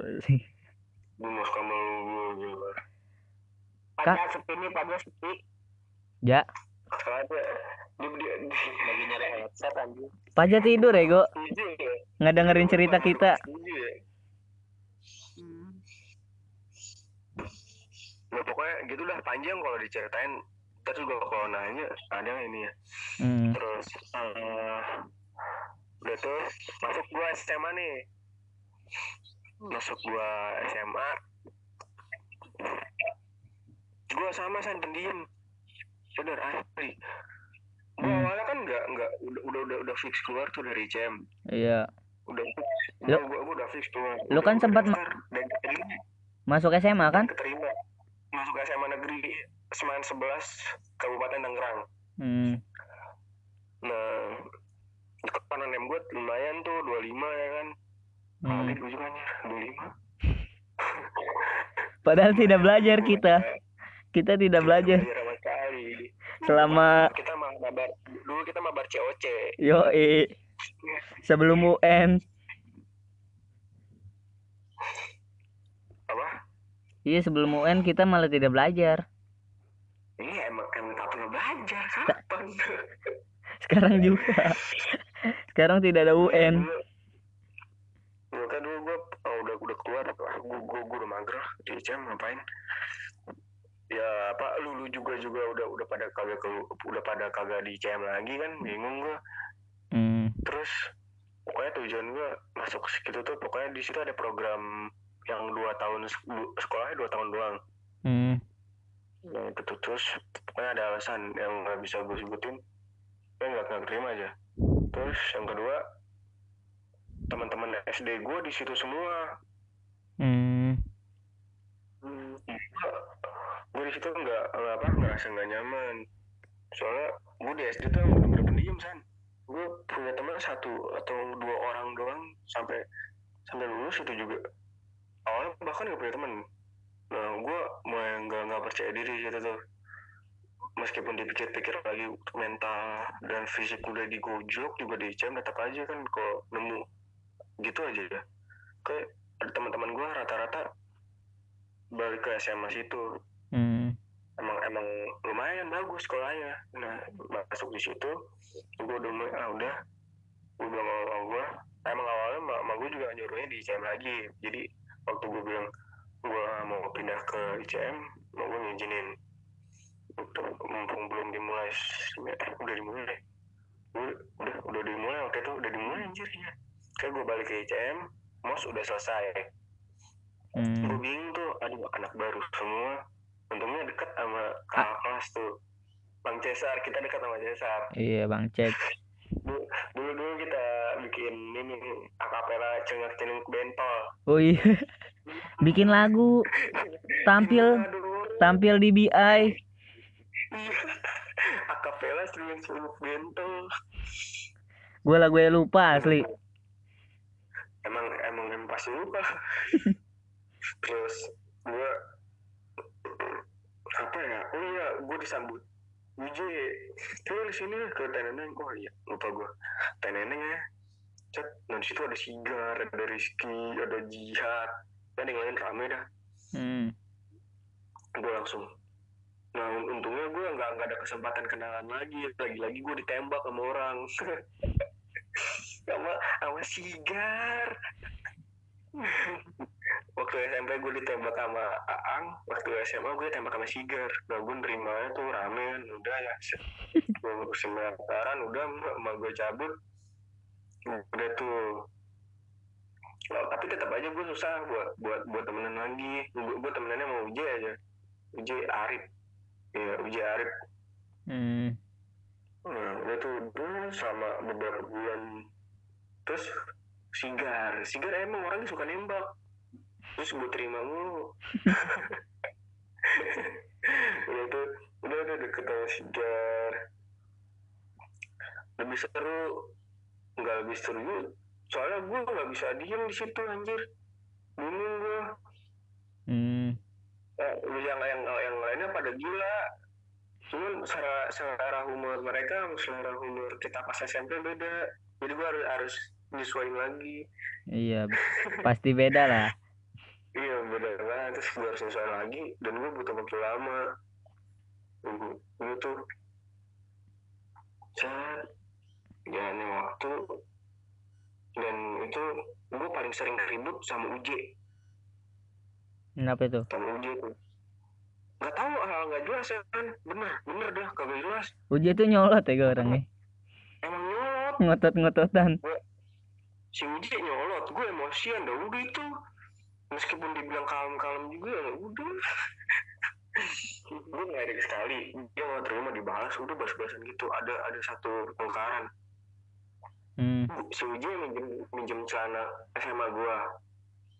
Gue mau sama lu gitu. pada sepi nih pada sepi Ja, Ada dia dia, dia lagi nyari headset anjir. Paja tidur ya, Go. Ya? Nggak dengerin cerita kita. Ya? Ya pokoknya gitulah panjang kalau diceritain. Ntar juga kalau nanya ada ini ya. Hmm. Terus eh udah tuh masuk gua SMA nih. Masuk gua SMA. Gua sama san pendiam. Bener asli. Gua Hmm. awalnya kan nggak nggak udah udah udah udah fix keluar tuh dari CM. Iya. Udah fix. Lu- Gua, gua, udah fix keluar. lu kan sempat daftar dan keterima. Masuk SMA kan? Keterima. Masuk SMA negeri Seman 11 Kabupaten Tangerang. Hmm. Nah, karena nem gue lumayan tuh 25 ya kan. hmm. Juga nih 25. Padahal tidak belajar kita. Kita tidak belajar Belajar sama sekali. selama Kita mah mabar dulu kita mabar COC. yo sebelum UN. Apa? Iya sebelum UN kita malah tidak belajar. Iya emang emang tak pernah belajar kapan? Sekarang juga. Sekarang tidak ada UN. Dulu kan dulu gue oh, udah udah keluar, gue gue gue udah mager lah di jam ngapain? Ya apa lu, lu juga juga udah udah pada kagak ke udah pada kagak di CM lagi kan bingung gue. Hmm. Terus pokoknya tujuan gue masuk ke situ tuh pokoknya di situ ada program yang dua tahun sekolahnya dua tahun doang Hmm. yang itu terus pokoknya ada alasan yang nggak bisa gue sebutin gue nggak nggak terima aja terus yang kedua teman-teman SD gue di situ semua. Hmm. gue di situ nggak apa ngerasa nggak nyaman. Soalnya gue di SD tuh bener-bener pendiam san. Gue punya teman satu atau dua orang doang sampai sampai lulus itu juga. Awalnya bahkan gak punya teman nah gue mulai nggak nggak percaya diri gitu tuh meskipun dipikir-pikir lagi mental dan fisik udah digojlok juga di ICM tetap aja kan kok nemu gitu aja ya. Kayak ada teman-teman gue rata-rata balik ke SMA situ. Hmm. emang emang lumayan bagus sekolahnya. Nah masuk di situ gue udah mulai ah udah. Gue bilang sama gue emang awalnya mama gue juga nyuruhnya di ICM lagi. Jadi waktu gue bilang gue mau pindah ke ICM mau gue ngizinin mumpung belum dimulai eh udah dimulai deh gue udah udah dimulai waktu itu udah dimulai anjir ya kayak gue balik ke ICM mos udah selesai gue Hmm. bingung tuh aduh anak baru semua untungnya deket sama kakak kelas tuh Bang Cesar kita dekat sama Cesar Iya bang cek. dulu dulu kita bikin ini akapela cengak cengak bentol Oh iya. Bikin lagu, tampil, tampil di BI. iya. akapela cengak cengak bentol Gue lagu lupa asli. emang emang yang pasti lupa terus gue apa ya oh iya gue disambut Wije coba di sini ke Teneneng oh iya lupa gue Teneneng ya Cet, nah di situ ada Sigar, ada Rizky, ada Jihad, dan yang lain rame dah. Hmm. Gue langsung. Nah un- untungnya gue nggak nggak ada kesempatan kenalan lagi, lagi-lagi gue ditembak sama orang. sama sama Sigar. waktu SMP gue ditembak sama Aang, waktu SMA gue ditembak sama Sigar. Nah gue nerimanya tuh ramen, udah ya. Gue ngurusin pendaftaran, udah sama gue cabut. Udah tuh. Nah, tapi tetap aja gue susah buat buat buat temenan lagi. Gue gue temenannya sama Uje aja. Uje Arif. Iya, Uje Arif. Hmm. Nah, udah tuh udah selama beberapa bulan. Terus Sigar, Sigar emang orangnya suka nembak. Terus gue terima mulu. udah tuh, udah udah deket sama Sigar. Lebih seru, nggak lebih seru. Soalnya gue nggak bisa diem di situ anjir. Bingung gue. Hmm. Eh, yang yang yang lainnya pada gila. Cuman selera, selera humor mereka selera humor kita pas SMP beda. Jadi gue harus harus nyesuaiin lagi. Iya. Pasti beda lah. Iya beda banget. Terus gue harus nyesuaiin lagi dan gue butuh waktu lama. Gue tuh cat jalannya waktu dan itu gue paling sering ribut sama Uji Kenapa itu? nggak tahu hal nggak jelas ya kan bener bener dah kagak jelas Uji tuh nyolot ya gue orangnya. emang nyolot Ngotot-ngototan. si Uji nyolot gue emosian dah udah itu meskipun dibilang kalem-kalem juga ya udah gue nggak ada sekali dia nggak terima dibalas udah bas-basan gitu ada ada satu pertengkaran Hmm. si Uji minjem minjem celana SMA gue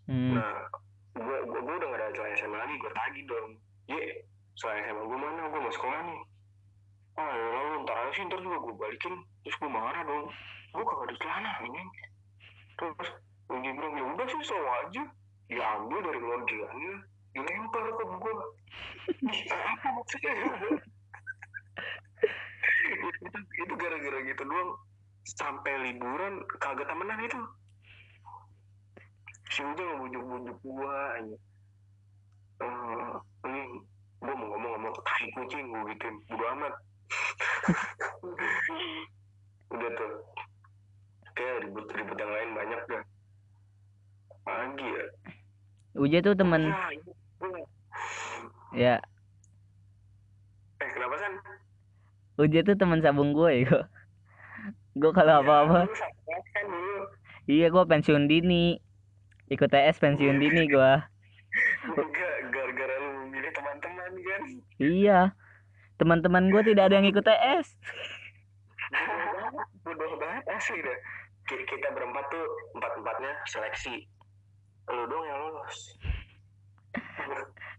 Hmm. nah gue gue gue udah gak ada celana SMA lagi gue tagih dong. Ye celana SMA gue mana? Gue mau sekolah nih. Ah ya lalu ntar aja sih ntar juga gue balikin. Terus gue marah dong. Gue kagak ada celana ini terus Uji bilang ya udah sih selalu aja. Diambil dari londiannya dilempar ke gue apa maksudnya? Itu gara-gara gitu doang. Sampai liburan kagak temenan itu si Uja ngebujuk-bujuk gua aja eh ini gua mau ngomong ngomong tai kucing gua gituin bodo amat. Udah tuh. Kayak ribut-ribut yang lain banyak dah. Lagi ya? Uji tuh temen. Ya, ya. eh kenapa san? Uji tuh temen sabung gue ya. Gue kalau apa-apa, Lu sama kan dulu. Iya gue pensiun dini. Ikut TS pensiun dini gua. Enggak gara-gara lu milih teman-teman kan? Iya. Teman-teman gua tidak ada yang ikut TS bodoh banget asli Ki- kita berempat tuh empat empatnya seleksi. Lu dong yang lolos.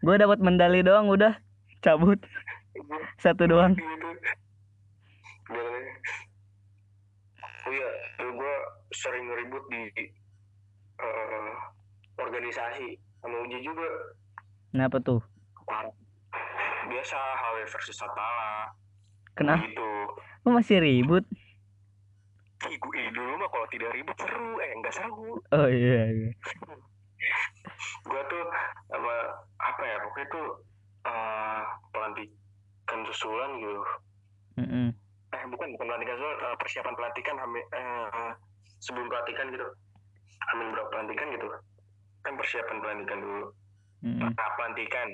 Gua dapat medali doang udah. Cabut. Satu doang. Oh iya. Tuh gue sering ribut di eh, organisasi. Sama Uji juga. Kenapa tuh? Parah. biasa HW versus Satala. Kenapa? Gitu. Lu masih ribut? Ih, gue eh, dulu mah kalau tidak ribut seru. Eh enggak seru. Oh iya iya. Gue tuh sama apa ya pokoknya tuh eh pelantikan susulan gitu. Mm-mm. eh bukan bukan pelantikan susulan eh, persiapan pelantikan eh, sebelum pelantikan gitu hamil berapa pelantikan gitu kan persiapan pelantikan dulu. Mm-mm. nah, pelantikan.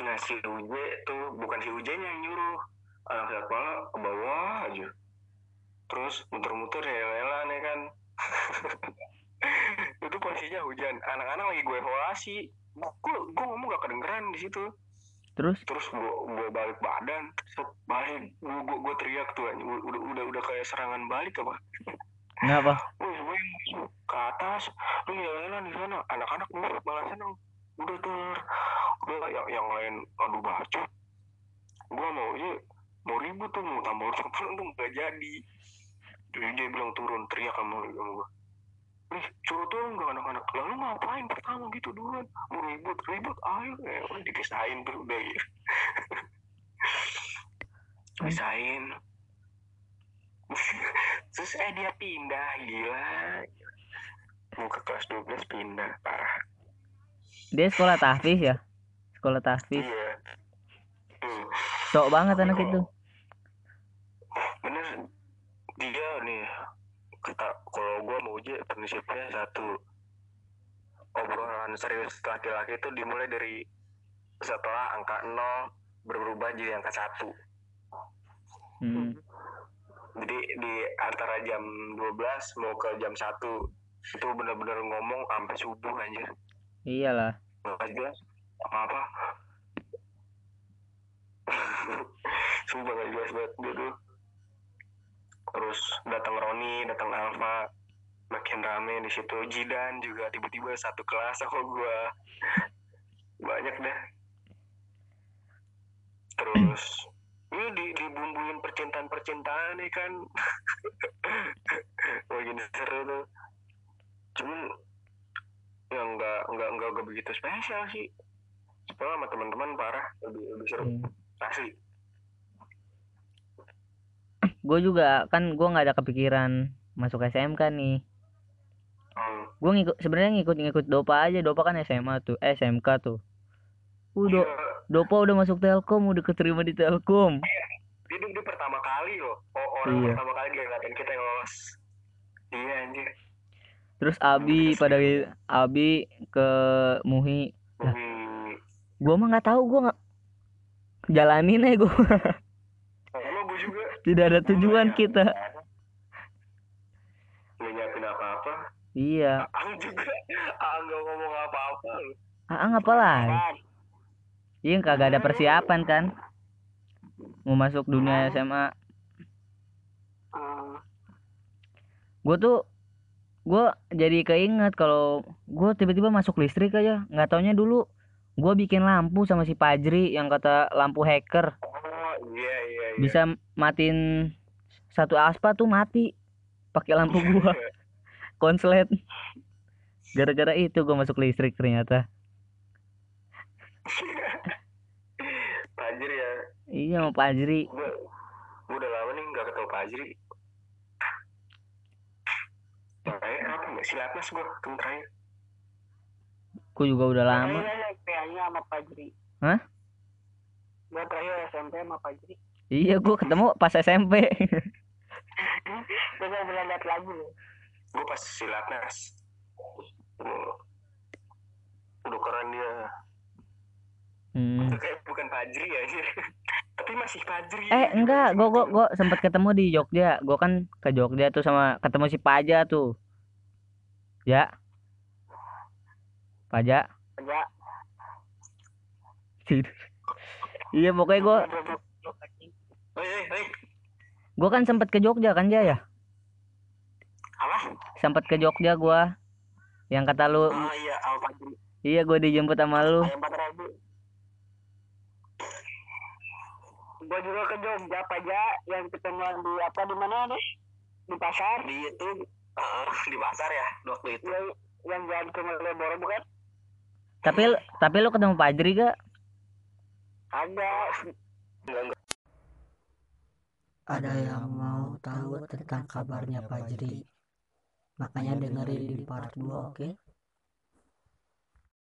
Nah si Uje tuh bukan si Uje yang nyuruh. Anak sekolah ke bawah aja. Terus muter-muter ya lela nih kan. Itu posisinya hujan. Anak-anak lagi gue evaluasi. Gue gue ngomong gak kedengeran di situ. Terus? Terus gue gue balik badan. Terus balik. Gue gue, teriak tuh udah udah udah kayak serangan balik apa kenapa Wih, wih, ke atas, lu jalan di sana, anak-anak nurut malah seneng. Udah ter, udah yang yang lain aduh bacot. Gua mau aja mau ribut tuh mau tambah urusan pulang tuh nggak jadi. Jadi dia bilang turun, teriak sama sama gua. Nih, suruh turun gak anak-anak? Lalu ngapain pertama gitu duluan? Mau ribut, ribut, ayo. Ya, udah dipisahin tuh udah gitu. Pisahin. Terus eh dia pindah gila. Mau ke kelas 12 pindah parah. dia sekolah tahfiz ya sekolah tahfiz Iya. Hmm. sok banget anak itu Bener dia nih kata kalau gua mau uji prinsipnya satu obrolan serius laki-laki itu dimulai dari setelah angka 0 berubah jadi angka satu Hmm. Jadi di antara jam 12 mau ke jam 1 itu bener-bener ngomong sampai subuh anjir. Iyalah. Nggak jelas. Apa apa sumpah nggak jelas banget dia tuh. Terus datang Roni datang Alfa makin rame di situ. Jidan juga tiba-tiba satu kelas sama gua. Banyak dah. Terus ini di dibumbuin percintaan percintaan nih kan. Makin seru tuh. Cuman yang nggak nggak nggak nggak begitu spesial sih. Sekolah sama teman-teman parah lebih lebih seru. Hmm. asli. Gue juga kan gue nggak ada kepikiran masuk SMK nih. Hmm. gue ngikut sebenarnya ngikut-ngikut Dopa aja. Dopa kan SMA tuh eh, SMK tuh. Udah. Iya, Dopa udah masuk Telkom udah keterima di Telkom. Dia, dia, dia pertama kali loh. Oh, orang Iya. pertama kali dia ngeliatin kita yang lolos. Iya anjir. Terus Abi pada Abi ke Muhi. Lah. hmm. gue mah nggak tahu gue nggak jalanin aja gue sama gue juga. Tidak ada tujuan Gua kita. nggak nyiapin apa-apa. Iya. Ang juga. Ang nggak ngomong apa-apa. Lu. ah ngapa lah iya kagak ada persiapan kan? Mau masuk dunia SMA Hmm. gue tuh gue jadi keinget kalau gue tiba-tiba masuk listrik aja. Nggak taunya dulu gue bikin lampu sama si Pajri yang kata lampu hacker. Oh iya iya iya. Bisa matiin satu aspa tuh mati pakai lampu gua. Konslet. Gara-gara itu gue masuk listrik ternyata. ya iya sama Pajri gue gue udah lama nih nggak ketemu Fajri Terakhir apa nggak silatnas gue ketemu terakhir gue juga udah lama SMP-nya sama Fajri. Hah? Gua terakhir SMP sama Fajri. iya gue ketemu pas SMP Gua gak pernah lihat lagi loh. gue pas silatnas udah keren dia Hmm. Bukan Fajri ya. Tapi masih Fajri. Eh, enggak, gua gua gua sempat ketemu di Jogja. Gua kan ke Jogja tuh sama ketemu si Paja tuh. Ya. Paja. Paja. iya, pokoknya gua Gue kan sempat ke Jogja kan Jaya? ya? Apa? Sempet ke Jogja gua. Yang kata lu. Oh iya, Al Iya, gue dijemput sama lu. Ayam 4000. gue juga ke Jogja apa aja yang ketemuan di apa di mana nih? Di pasar? Di itu uh, di pasar ya waktu itu. Yang, yang jalan ke Malioboro bukan? Tapi iya. tapi lo ketemu Pak Adri gak? Ada. Ada yang mau tahu tentang kabarnya Pak Jri makanya dengerin di part 2 oke? okay?